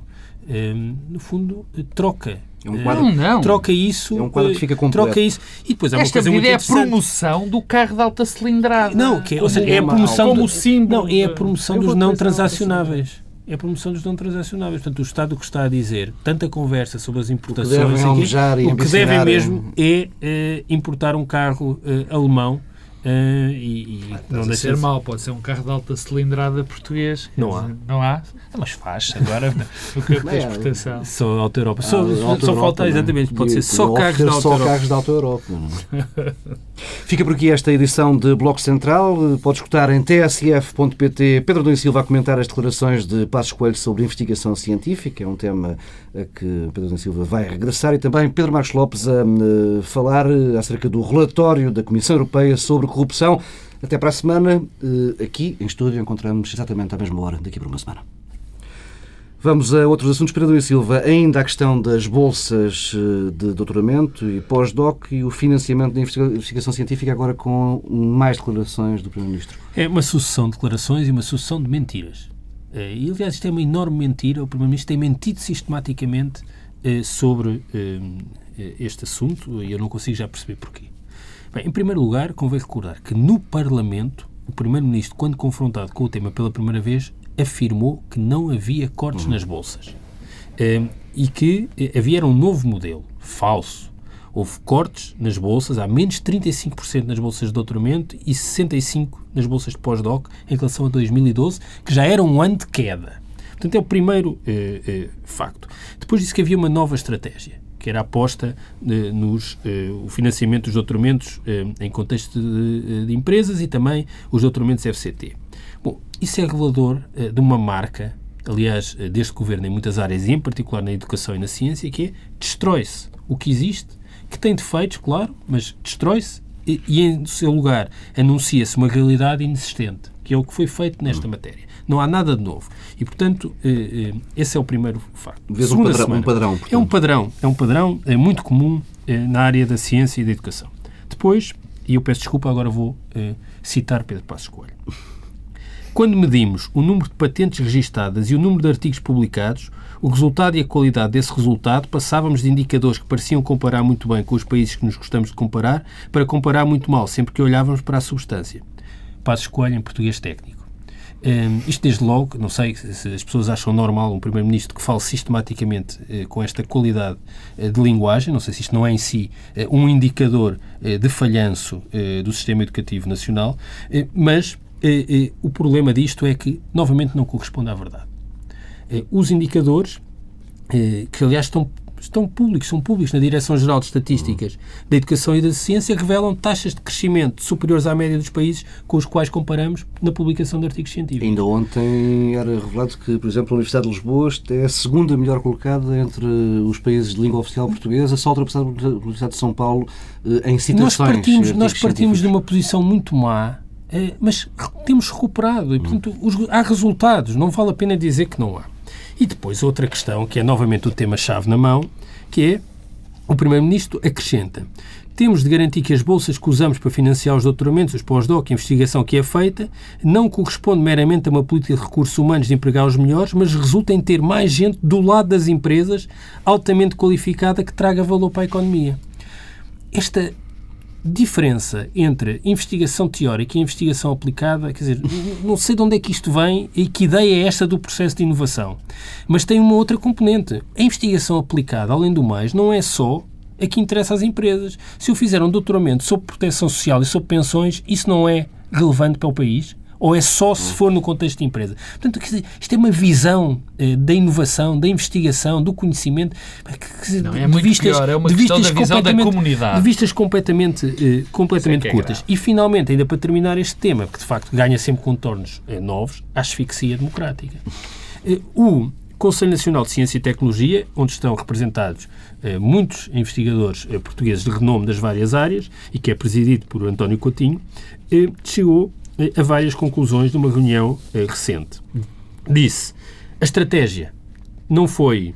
no fundo, troca é um quadro, não, não. Troca isso. É um quadro que fica completo. Troca isso. E depois há uma Esta coisa muito é a promoção do carro de alta cilindrada. Não, que é, ou seja, é a promoção do, símbolo. Não, é a promoção dos não transacionáveis. É a promoção dos não transacionáveis. Portanto, o Estado que está a dizer tanta conversa sobre as importações. O que devem, o que devem mesmo é, é importar um carro uh, alemão Uh, e, e não deixa ser mal, pode ser um carro de alta cilindrada português. Não há. Não há? Ah, mas faz agora [LAUGHS] o carro de exportação. Só Alta Europa. Só, ah, só falta é? exatamente, pode ser só carros de Alta só Europa. carros de Alta Europa. [LAUGHS] Fica por aqui esta edição de Bloco Central. Pode escutar em tsf.pt Pedro Domingos Silva a comentar as declarações de Passos Coelho sobre investigação científica. É um tema a que Pedro Domingos Silva vai regressar e também Pedro Marcos Lopes a eh, falar acerca do relatório da Comissão Europeia sobre corrupção. Até para a semana. Eh, aqui em estúdio encontramos exatamente à mesma hora, daqui para uma semana. Vamos a outros assuntos. Pedro e Silva, ainda a questão das bolsas eh, de doutoramento e pós-doc e o financiamento da investigação científica, agora com mais declarações do Primeiro-Ministro. É uma sucessão de declarações e uma sucessão de mentiras. Eh, e, aliás, isto é uma enorme mentira. O Primeiro-Ministro tem mentido sistematicamente sobre este assunto e eu não consigo já perceber porquê. Bem, em primeiro lugar, convém recordar que no Parlamento, o Primeiro-Ministro, quando confrontado com o tema pela primeira vez, afirmou que não havia cortes uhum. nas bolsas um, e que eh, havia um novo modelo, falso. Houve cortes nas bolsas, há menos 35% nas bolsas de doutoramento e 65% nas bolsas de pós-doc em relação a 2012, que já era um ano de queda. Portanto, é o primeiro eh, eh, facto. Depois disse que havia uma nova estratégia que era a aposta eh, nos eh, o financiamento dos doutoramentos eh, em contexto de, de, empresas e também os doutoramentos FCT. Bom, isso é revelador de uma marca, aliás, deste governo em muitas áreas, e em particular na educação e na ciência, que é destrói-se o que existe, que tem defeitos, claro, mas destrói-se e, e, em seu lugar, anuncia-se uma realidade inexistente, que é o que foi feito nesta hum. matéria. Não há nada de novo. E, portanto, eh, eh, esse é o primeiro facto. Vês um padrão, semana, um padrão é um padrão. É um padrão é muito comum eh, na área da ciência e da educação. Depois, e eu peço desculpa, agora vou citar Pedro Passos Coelho. Quando medimos o número de patentes registadas e o número de artigos publicados, o resultado e a qualidade desse resultado passávamos de indicadores que pareciam comparar muito bem com os países que nos gostamos de comparar para comparar muito mal sempre que olhávamos para a substância. Passos Coelho em português técnico. Um, isto desde logo, não sei se as pessoas acham normal um Primeiro-Ministro que fale sistematicamente uh, com esta qualidade uh, de linguagem, não sei se isto não é em si uh, um indicador de falhanço do sistema educativo nacional, mas o problema disto é que, novamente, não corresponde à verdade. os indicadores, que aliás estão estão públicos, são públicos na Direção-Geral de Estatísticas da Educação e da Ciência, revelam taxas de crescimento superiores à média dos países com os quais comparamos na publicação de artigos científicos. Ainda ontem era revelado que, por exemplo, a Universidade de Lisboa é a segunda melhor colocada entre os países de língua oficial portuguesa, só ultrapassada pela Universidade de São Paulo eh, em citações. Nós partimos, nós partimos de uma posição muito má, eh, mas temos recuperado e, portanto, há resultados. Não vale a pena dizer que não há. E depois outra questão, que é novamente o tema-chave na mão, que é o Primeiro-Ministro acrescenta temos de garantir que as bolsas que usamos para financiar os doutoramentos, os pós-doc, a investigação que é feita, não corresponde meramente a uma política de recursos humanos de empregar os melhores, mas resulta em ter mais gente do lado das empresas altamente qualificada que traga valor para a economia. Esta diferença entre investigação teórica e investigação aplicada, quer dizer, não sei de onde é que isto vem e que ideia é esta do processo de inovação. Mas tem uma outra componente. A investigação aplicada, além do mais, não é só a que interessa às empresas. Se eu fizer um doutoramento sobre proteção social e sobre pensões, isso não é relevante para o país? Ou é só se for no contexto de empresa? Portanto, isto é uma visão eh, da inovação, da investigação, do conhecimento. Não, é muito vistas, pior, é uma questão da visão da comunidade. De vistas completamente, eh, completamente é curtas. É e, finalmente, ainda para terminar este tema, que de facto ganha sempre contornos eh, novos, a asfixia democrática. Eh, o Conselho Nacional de Ciência e Tecnologia, onde estão representados eh, muitos investigadores eh, portugueses de renome das várias áreas e que é presidido por António Coutinho, eh, chegou a várias conclusões de uma reunião eh, recente. Disse: a estratégia não foi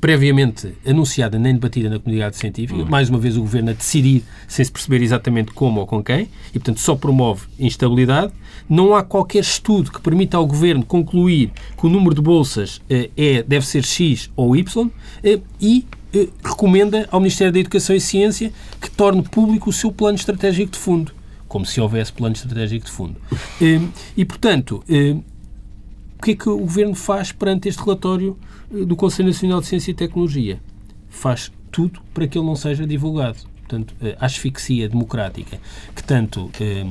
previamente anunciada nem debatida na comunidade científica. Uhum. Mais uma vez, o governo a decidir sem se perceber exatamente como ou com quem e, portanto, só promove instabilidade. Não há qualquer estudo que permita ao governo concluir que o número de bolsas eh, é, deve ser X ou Y eh, e eh, recomenda ao Ministério da Educação e Ciência que torne público o seu plano estratégico de fundo. Como se houvesse plano estratégico de fundo. Eh, e, portanto, eh, o que é que o governo faz perante este relatório? do Conselho Nacional de Ciência e Tecnologia. Faz tudo para que ele não seja divulgado. Portanto, a asfixia democrática, que tanto eh,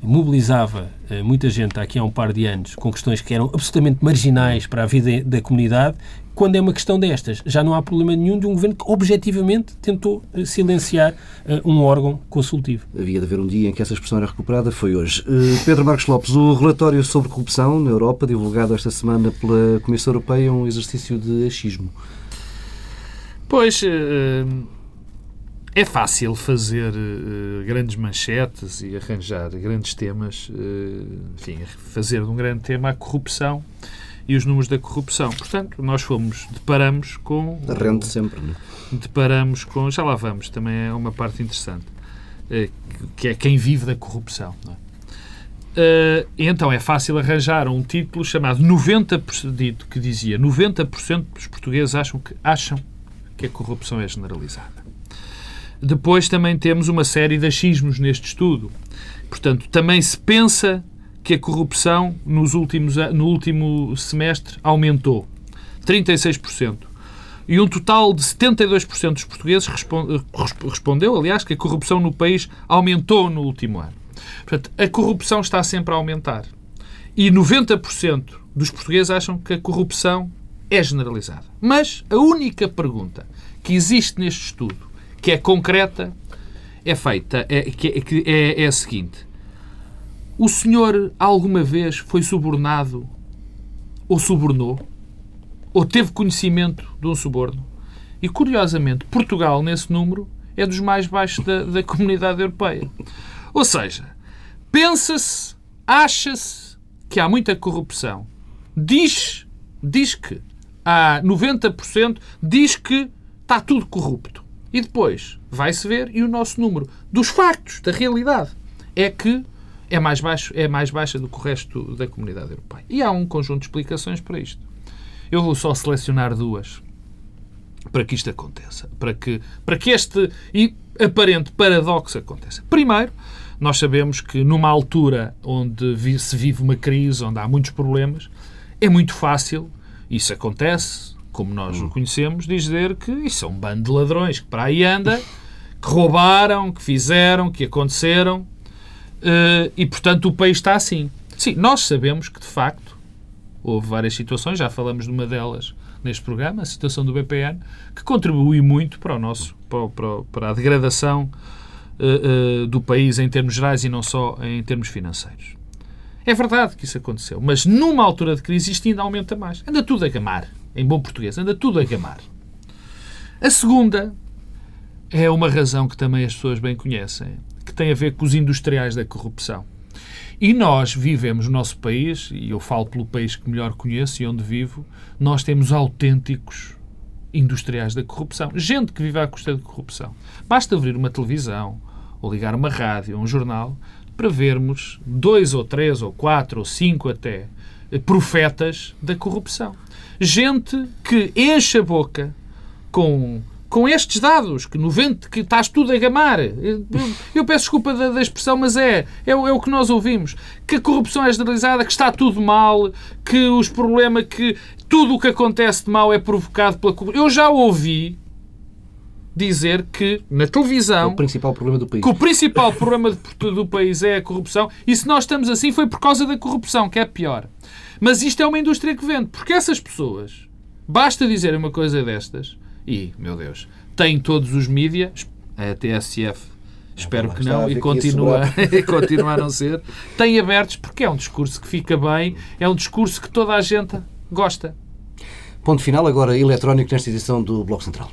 mobilizava eh, muita gente aqui há um par de anos com questões que eram absolutamente marginais para a vida da comunidade, quando é uma questão destas, já não há problema nenhum de um governo que objetivamente tentou eh, silenciar uh, um órgão consultivo. Havia de haver um dia em que essa expressão era recuperada, foi hoje. Uh, Pedro Marcos Lopes, o relatório sobre corrupção na Europa, divulgado esta semana pela Comissão Europeia, é um exercício de achismo. Pois. Uh é fácil fazer uh, grandes manchetes e arranjar grandes temas, uh, enfim, fazer de um grande tema a corrupção e os números da corrupção. Portanto, nós fomos, deparamos com... Rende sempre, não é? Deparamos com... Já lá vamos, também é uma parte interessante, uh, que é quem vive da corrupção, não é? Uh, então é fácil arranjar um título chamado 90%, que dizia 90% dos portugueses acham que, acham que a corrupção é generalizada. Depois também temos uma série de achismos neste estudo. Portanto, também se pensa que a corrupção nos últimos, no último semestre aumentou. 36%. E um total de 72% dos portugueses respondeu, aliás, que a corrupção no país aumentou no último ano. Portanto, a corrupção está sempre a aumentar. E 90% dos portugueses acham que a corrupção é generalizada. Mas a única pergunta que existe neste estudo que é concreta, é feita, é, é, é, é a seguinte. O senhor alguma vez foi subornado ou subornou? Ou teve conhecimento de um suborno? E, curiosamente, Portugal, nesse número, é dos mais baixos da, da comunidade europeia. Ou seja, pensa-se, acha-se que há muita corrupção. Diz, diz que há 90%, diz que está tudo corrupto. E depois vai-se ver e o nosso número dos factos, da realidade, é que é mais, baixo, é mais baixa do que o resto da comunidade europeia. E há um conjunto de explicações para isto. Eu vou só selecionar duas para que isto aconteça, para que, para que este aparente paradoxo aconteça. Primeiro, nós sabemos que numa altura onde se vive uma crise, onde há muitos problemas, é muito fácil, isso acontece, como nós hum. o conhecemos, dizer que isso é um bando de ladrões que para aí anda, que roubaram, que fizeram, que aconteceram e, portanto, o país está assim. Sim, nós sabemos que, de facto, houve várias situações, já falamos de uma delas neste programa, a situação do BPN, que contribui muito para, o nosso, para, para a degradação uh, uh, do país em termos gerais e não só em termos financeiros. É verdade que isso aconteceu, mas numa altura de crise isto ainda aumenta mais. Anda tudo a gamar em bom português, anda tudo a gamar. A segunda é uma razão que também as pessoas bem conhecem, que tem a ver com os industriais da corrupção. E nós vivemos no nosso país, e eu falo pelo país que melhor conheço e onde vivo, nós temos autênticos industriais da corrupção. Gente que vive à custa da corrupção. Basta abrir uma televisão, ou ligar uma rádio, ou um jornal, para vermos dois ou três ou quatro ou cinco até profetas da corrupção. Gente que enche a boca com com estes dados, que, 90, que estás tudo a gamar. Eu, eu peço desculpa da, da expressão, mas é, é, é, o que nós ouvimos. Que a corrupção é generalizada, que está tudo mal, que os problemas, que tudo o que acontece de mal é provocado pela corrupção. Eu já ouvi dizer que na televisão o principal problema do país. que o principal problema do, do país é a corrupção e se nós estamos assim foi por causa da corrupção, que é pior. Mas isto é uma indústria que vende, porque essas pessoas, basta dizer uma coisa destas, e, meu Deus, tem todos os mídias, a TSF espero que não, e continua, [LAUGHS] e continua a não ser, tem abertos porque é um discurso que fica bem, é um discurso que toda a gente gosta. Ponto final agora eletrónico nesta edição do Bloco Central.